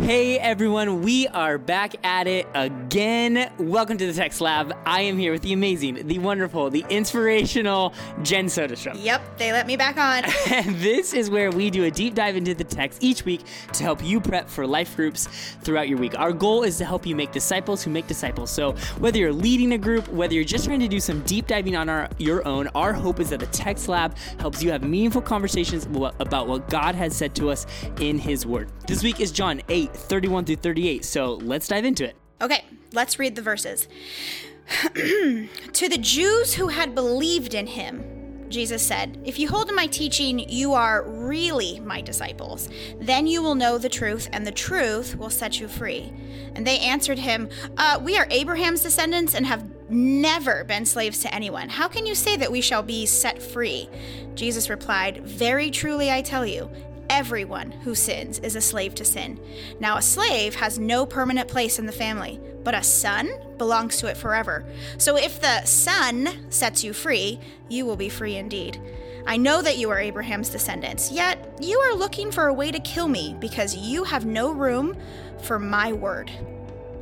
Hey everyone, we are back at it again. Welcome to the Text Lab. I am here with the amazing, the wonderful, the inspirational Jen Soderstrom. Yep, they let me back on. And this is where we do a deep dive into the text each week to help you prep for life groups throughout your week. Our goal is to help you make disciples who make disciples. So whether you're leading a group, whether you're just trying to do some deep diving on our your own, our hope is that the Text Lab helps you have meaningful conversations about what God has said to us in His Word. This week is John 8 8, 31 through 38. So let's dive into it. Okay, let's read the verses. to the Jews who had believed in him, Jesus said, If you hold to my teaching, you are really my disciples. Then you will know the truth, and the truth will set you free. And they answered him, uh, We are Abraham's descendants and have never been slaves to anyone. How can you say that we shall be set free? Jesus replied, Very truly I tell you, Everyone who sins is a slave to sin. Now, a slave has no permanent place in the family, but a son belongs to it forever. So if the son sets you free, you will be free indeed. I know that you are Abraham's descendants, yet you are looking for a way to kill me because you have no room for my word.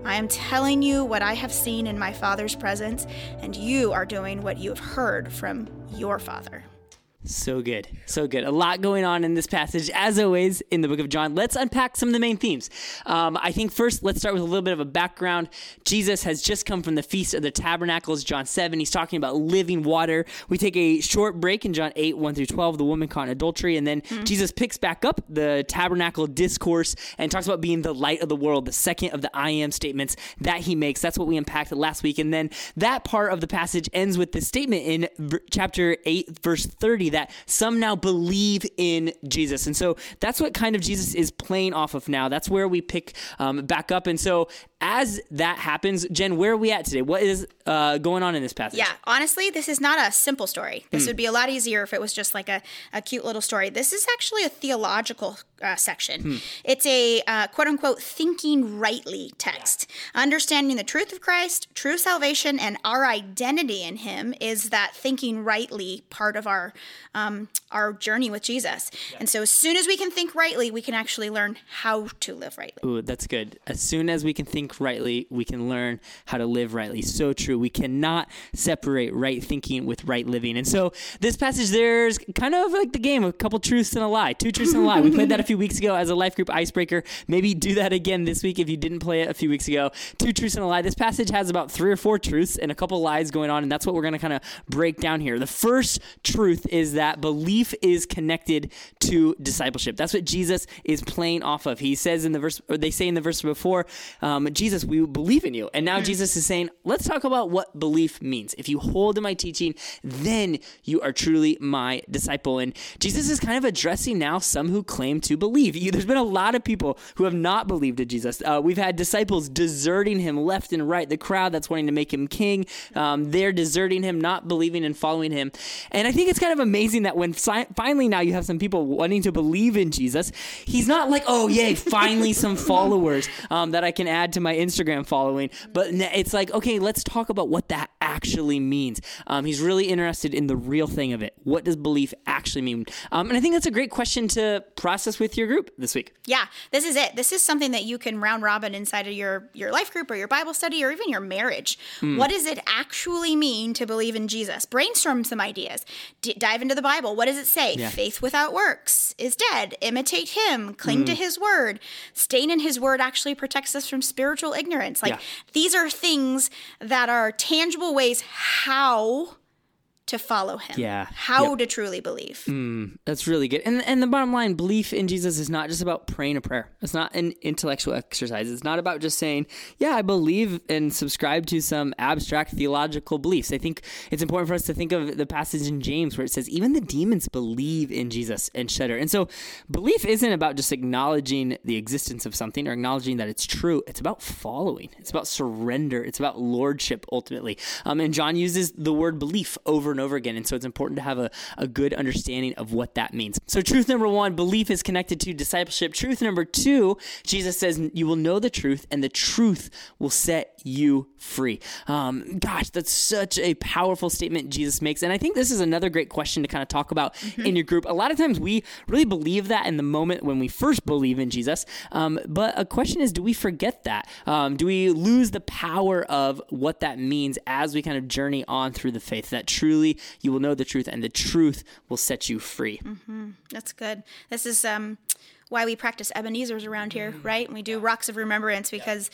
I am telling you what I have seen in my Father's presence, and you are doing what you have heard from your Father. So good. So good. A lot going on in this passage, as always, in the book of John. Let's unpack some of the main themes. Um, I think first, let's start with a little bit of a background. Jesus has just come from the Feast of the Tabernacles, John 7. He's talking about living water. We take a short break in John 8, 1 through 12, the woman caught in adultery. And then mm-hmm. Jesus picks back up the tabernacle discourse and talks about being the light of the world, the second of the I am statements that he makes. That's what we unpacked last week. And then that part of the passage ends with the statement in v- chapter 8, verse 30 that some now believe in Jesus. And so that's what kind of Jesus is playing off of now. That's where we pick um, back up. And so as that happens, Jen, where are we at today? What is uh, going on in this passage? Yeah, honestly, this is not a simple story. This mm. would be a lot easier if it was just like a, a cute little story. This is actually a theological uh, section. Hmm. It's a uh, quote unquote thinking rightly text. Understanding the truth of Christ, true salvation, and our identity in Him is that thinking rightly part of our um, our journey with Jesus. Yeah. And so, as soon as we can think rightly, we can actually learn how to live rightly. Ooh, that's good. As soon as we can think rightly, we can learn how to live rightly. So true. We cannot separate right thinking with right living. And so, this passage, there's kind of like the game: a couple truths and a lie, two truths and a lie. We played that a few weeks ago as a life group icebreaker. Maybe do that again this week if you didn't play it a few weeks ago. Two truths and a lie. This passage has about three or four truths and a couple lies going on, and that's what we're going to kind of break down here. The first truth is that belief is connected to discipleship. That's what Jesus is playing off of. He says in the verse, or they say in the verse before, um, Jesus, we believe in you. And now mm-hmm. Jesus is saying, let's talk about what belief means. If you hold to my teaching, then you are truly my disciple. And Jesus is kind of addressing now some who claim to believe. There's been a lot of people who have not believed in Jesus. Uh, we've had disciples deserting him left and right. The crowd that's wanting to make him king, um, they're deserting him, not believing and following him. And I think it's kind of amazing that when si- finally now you have some people wanting to believe in Jesus, he's not like, oh, yay, finally some followers um, that I can add to my Instagram following. But it's like, okay, let's talk about what that actually means. Um, he's really interested in the real thing of it. What does belief actually mean? Um, and I think that's a great question to process with your group this week. Yeah, this is it. This is something that you can round robin inside of your your life group or your Bible study or even your marriage. Mm. What does it actually mean to believe in Jesus? Brainstorm some ideas. D- dive into the Bible. What does it say? Yeah. Faith without works is dead. Imitate him. Cling mm. to his word. Staying in his word actually protects us from spiritual ignorance. Like yeah. these are things that are tangible ways how to follow him. Yeah. How yep. to truly believe. Mm, that's really good. And and the bottom line, belief in Jesus is not just about praying a prayer. It's not an intellectual exercise. It's not about just saying, yeah, I believe and subscribe to some abstract theological beliefs. I think it's important for us to think of the passage in James where it says, even the demons believe in Jesus and shudder. And so belief isn't about just acknowledging the existence of something or acknowledging that it's true. It's about following. It's about surrender. It's about lordship ultimately. Um, and John uses the word belief over and and over again. And so it's important to have a, a good understanding of what that means. So, truth number one belief is connected to discipleship. Truth number two, Jesus says, You will know the truth, and the truth will set you free. Um, gosh, that's such a powerful statement Jesus makes. And I think this is another great question to kind of talk about mm-hmm. in your group. A lot of times we really believe that in the moment when we first believe in Jesus. Um, but a question is do we forget that? Um, do we lose the power of what that means as we kind of journey on through the faith? That truly you will know the truth and the truth will set you free. Mm-hmm. That's good. This is um, why we practice Ebenezer's around here, mm-hmm. right? And we do rocks of remembrance because.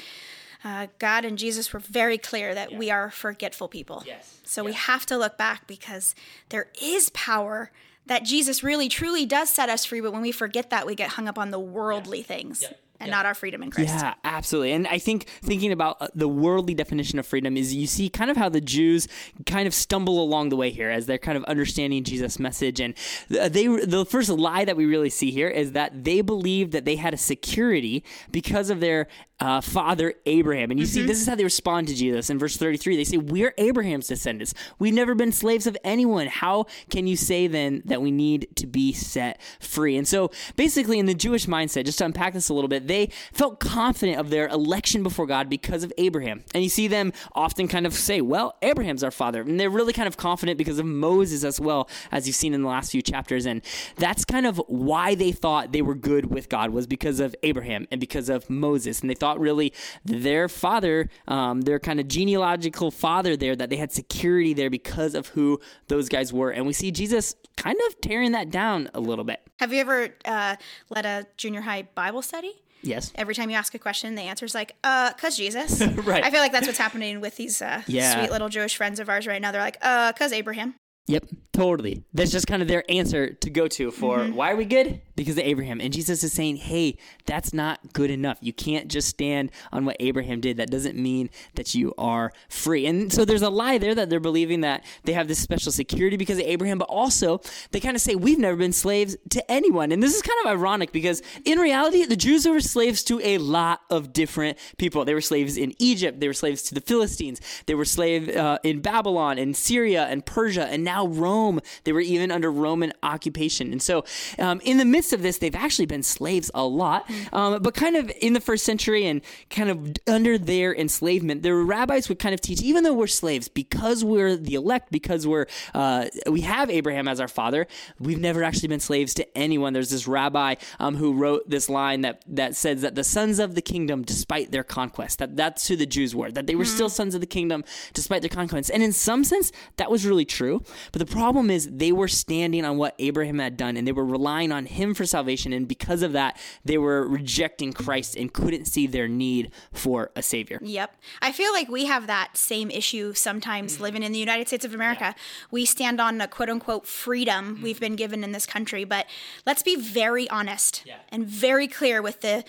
Uh, God and Jesus were very clear that yeah. we are forgetful people. Yes. So yes. we have to look back because there is power that Jesus really truly does set us free, but when we forget that, we get hung up on the worldly yeah. things. Yeah and yeah. not our freedom in Christ. Yeah, absolutely. And I think thinking about uh, the worldly definition of freedom is you see kind of how the Jews kind of stumble along the way here as they're kind of understanding Jesus' message. And they the first lie that we really see here is that they believed that they had a security because of their uh, father Abraham. And you mm-hmm. see, this is how they respond to Jesus in verse 33. They say, We're Abraham's descendants. We've never been slaves of anyone. How can you say then that we need to be set free? And so, basically, in the Jewish mindset, just to unpack this a little bit, they felt confident of their election before God because of Abraham. And you see them often kind of say, Well, Abraham's our father. And they're really kind of confident because of Moses as well, as you've seen in the last few chapters. And that's kind of why they thought they were good with God, was because of Abraham and because of Moses. And they thought, thought really their father, um, their kind of genealogical father there, that they had security there because of who those guys were. And we see Jesus kind of tearing that down a little bit. Have you ever uh, led a junior high Bible study? Yes. Every time you ask a question, the answer is like, uh, cause Jesus. right. I feel like that's what's happening with these uh, yeah. sweet little Jewish friends of ours right now. They're like, uh, cause Abraham. Yep, totally. That's just kind of their answer to go to for mm-hmm. why are we good? Because of Abraham. And Jesus is saying, hey, that's not good enough. You can't just stand on what Abraham did. That doesn't mean that you are free. And so there's a lie there that they're believing that they have this special security because of Abraham, but also they kind of say, we've never been slaves to anyone. And this is kind of ironic because in reality, the Jews were slaves to a lot of different people. They were slaves in Egypt, they were slaves to the Philistines, they were slaves uh, in Babylon and Syria and Persia, and now Rome. They were even under Roman occupation. And so, um, in the midst of this, they've actually been slaves a lot. Um, but kind of in the first century and kind of under their enslavement, the rabbis would kind of teach, even though we're slaves, because we're the elect, because we're uh, we have Abraham as our father, we've never actually been slaves to anyone. There's this rabbi um, who wrote this line that that says that the sons of the kingdom, despite their conquest, that that's who the Jews were, that they were mm-hmm. still sons of the kingdom despite their conquest. And in some sense, that was really true. But the problem is they were standing on what Abraham had done and they were relying on him for salvation. And because of that, they were rejecting Christ and couldn't see their need for a savior. Yep. I feel like we have that same issue sometimes mm-hmm. living in the United States of America. Yeah. We stand on a quote unquote freedom mm-hmm. we've been given in this country. But let's be very honest yeah. and very clear with the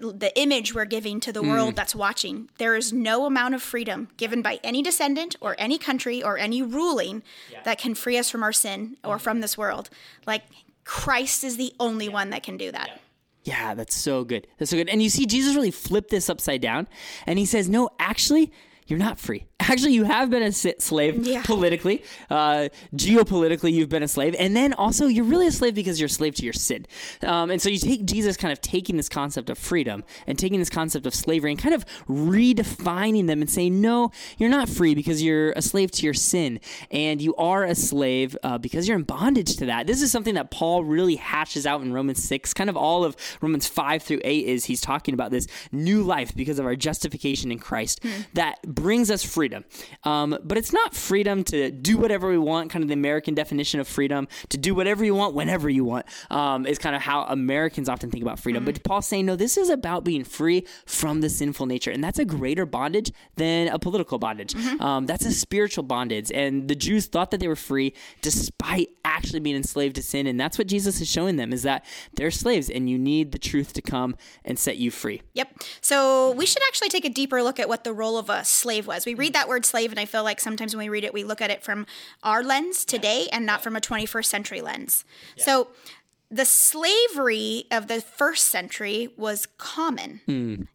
the image we're giving to the mm. world that's watching. There is no amount of freedom given by any descendant or any country or any ruling yeah. that can free us from our sin or mm. from this world. Like Christ is the only yeah. one that can do that. Yeah. Yeah, that's so good. That's so good. And you see, Jesus really flipped this upside down and he says, No, actually, you're not free. Actually, you have been a slave yeah. politically, uh, geopolitically, you've been a slave. And then also, you're really a slave because you're a slave to your sin. Um, and so you take Jesus kind of taking this concept of freedom and taking this concept of slavery and kind of redefining them and saying, no, you're not free because you're a slave to your sin. And you are a slave uh, because you're in bondage to that. This is something that Paul really hashes out in Romans 6. Kind of all of Romans 5 through 8 is he's talking about this new life because of our justification in Christ mm. that brings us freedom. Um, but it's not freedom to do whatever we want, kind of the American definition of freedom, to do whatever you want whenever you want, um, is kind of how Americans often think about freedom. Mm-hmm. But Paul's saying, no, this is about being free from the sinful nature. And that's a greater bondage than a political bondage. Mm-hmm. Um, that's a spiritual bondage. And the Jews thought that they were free despite actually being enslaved to sin. And that's what Jesus is showing them is that they're slaves and you need the truth to come and set you free. Yep. So we should actually take a deeper look at what the role of a slave was. We read that word slave, and I feel like sometimes when we read it, we look at it from our lens today and not from a 21st century lens. Yeah. So the slavery of the first century was common.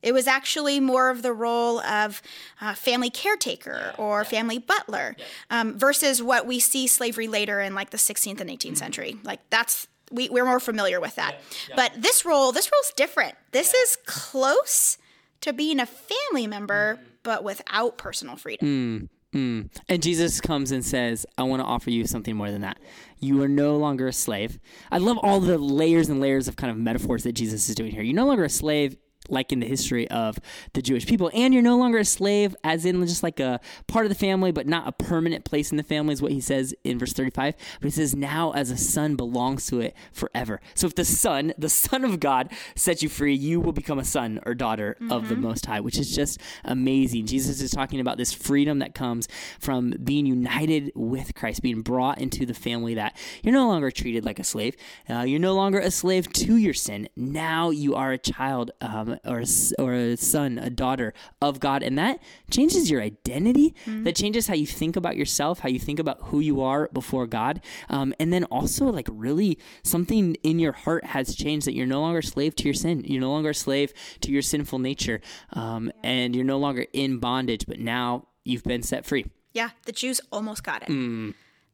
It was actually more of the role of uh, family caretaker or family butler um, versus what we see slavery later in like the 16th and 18th century. Like that's we, we're more familiar with that. But this role, this role's different. This is close to being a family member, but without personal freedom. Mm. And Jesus comes and says, I want to offer you something more than that. You are no longer a slave. I love all the layers and layers of kind of metaphors that Jesus is doing here. You're no longer a slave like in the history of the Jewish people. And you're no longer a slave, as in just like a part of the family, but not a permanent place in the family, is what he says in verse 35. But he says, now as a son belongs to it forever. So if the son, the son of God, sets you free, you will become a son or daughter of the Most High, which is just amazing. Jesus is talking about this freedom that comes from being united with Christ, being brought into the family that you're no longer treated like a slave. Uh, you're no longer a slave to your sin. Now you are a child um, or, or a son, a daughter of God. And that changes your identity. That changes how you think about yourself, how you think about who you are before God. Um, and then also, like, really, something in your heart has changed that you're no longer a slave to your sin. You're no longer a slave to your sinful nature. Um, and you're no longer in bondage, but now you've been set free. Yeah, the Jews almost got it.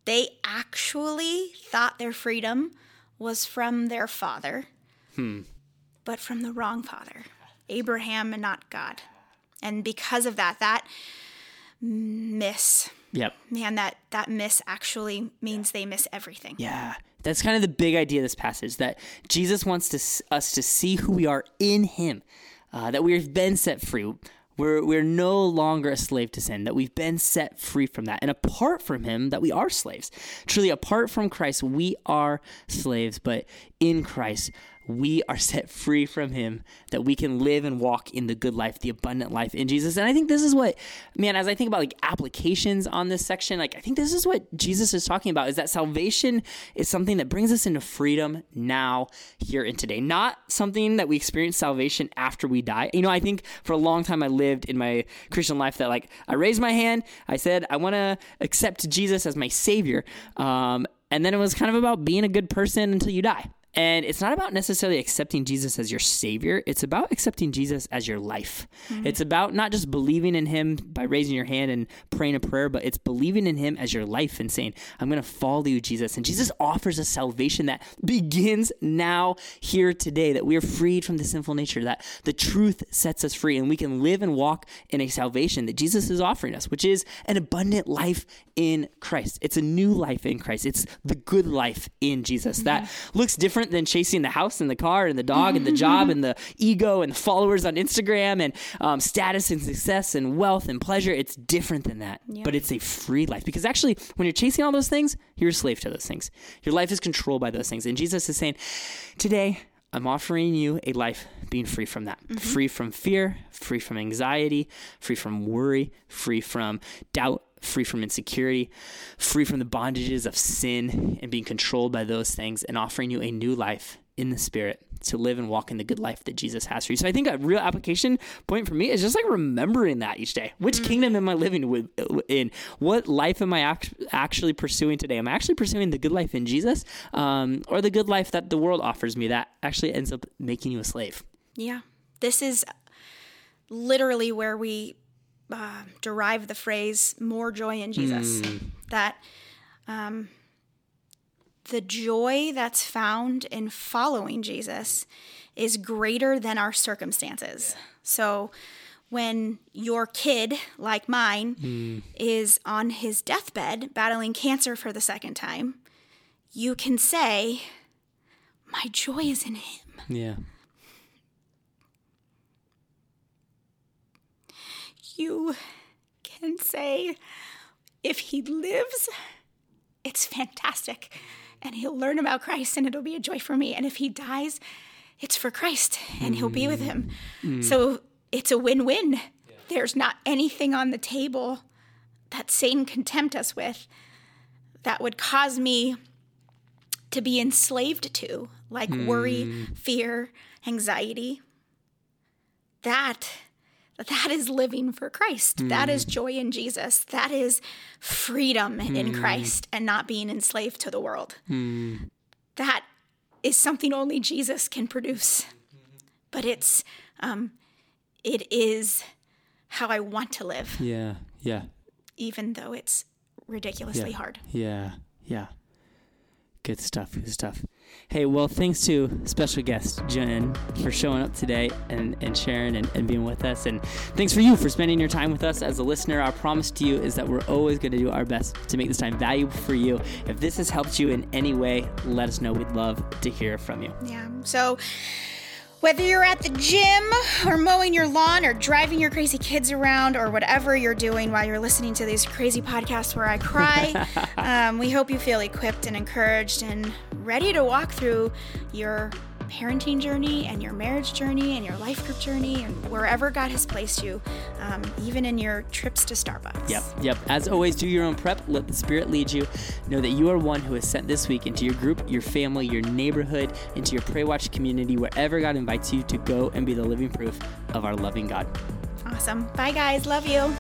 They actually thought their freedom was from their father, but from the wrong father, Abraham and not God. And because of that, that miss, Yep. man, that that miss actually means they miss everything. Yeah. That's kind of the big idea of this passage that Jesus wants to, us to see who we are in Him, uh, that we've been set free. We're, we're no longer a slave to sin, that we've been set free from that. And apart from Him, that we are slaves. Truly, apart from Christ, we are slaves, but in Christ, we are set free from him that we can live and walk in the good life the abundant life in jesus. And i think this is what man as i think about like applications on this section like i think this is what jesus is talking about is that salvation is something that brings us into freedom now here and today. Not something that we experience salvation after we die. You know i think for a long time i lived in my christian life that like i raised my hand i said i want to accept jesus as my savior um, and then it was kind of about being a good person until you die and it's not about necessarily accepting Jesus as your savior. It's about accepting Jesus as your life. Mm-hmm. It's about not just believing in him by raising your hand and praying a prayer, but it's believing in him as your life and saying, I'm going to follow you, Jesus. And Jesus offers a salvation that begins now, here, today, that we are freed from the sinful nature, that the truth sets us free, and we can live and walk in a salvation that Jesus is offering us, which is an abundant life in Christ. It's a new life in Christ. It's the good life in Jesus. That mm-hmm. looks different than chasing the house and the car and the dog and the job and the ego and the followers on Instagram and um, status and success and wealth and pleasure. It's different than that, but it's a free life because actually, when you're chasing all those things, you're a slave to those things. Your life is controlled by those things. And Jesus is saying, Today, I'm offering you a life being free from that. Free from fear, free from anxiety, free from worry, free from doubt, free from insecurity, free from the bondages of sin and being controlled by those things, and offering you a new life in the Spirit to live and walk in the good life that Jesus has for you. So I think a real application point for me is just like remembering that each day. Which kingdom am I living with in? What life am I act- actually pursuing today? Am I actually pursuing the good life in Jesus, um, or the good life that the world offers me that actually ends up making you a slave? Yeah. This is literally where we uh, derive the phrase more joy in Jesus. That um, the joy that's found in following Jesus is greater than our circumstances. So when your kid, like mine, is on his deathbed battling cancer for the second time, you can say, My joy is in him. Yeah. You can say if he lives, it's fantastic. And he'll learn about Christ and it'll be a joy for me. And if he dies, it's for Christ and he'll be with him. Mm. So it's a win win. There's not anything on the table that Satan can tempt us with that would cause me to be enslaved to, like worry, mm. fear, anxiety. That that is living for Christ. That is hmm. joy in Jesus. That is freedom in hmm. Christ and not being enslaved to the world. Hmm. That is something only Jesus can produce. But it's um, it is how I want to live, Yeah. Yeah. even though it's ridiculously Yeah. hard. Yeah, yeah. Good stuff, good stuff. Hey, well, thanks to special guest Jen for showing up today and, and sharing and, and being with us. And thanks for you for spending your time with us as a listener. Our promise to you is that we're always going to do our best to make this time valuable for you. If this has helped you in any way, let us know. We'd love to hear from you. Yeah. So whether you're at the gym or mowing your lawn or driving your crazy kids around or whatever you're doing while you're listening to these crazy podcasts where I cry, um, we hope you feel equipped and encouraged and ready to walk through your parenting journey and your marriage journey and your life group journey and wherever God has placed you, um, even in your trips to Starbucks. Yep, yep. As always, do your own prep. Let the Spirit lead you. Know that you are one who is sent this week into your group, your family, your neighborhood, into your Pray Watch community, wherever God invites you to go and be the living proof of our loving God. Awesome. Bye, guys. Love you.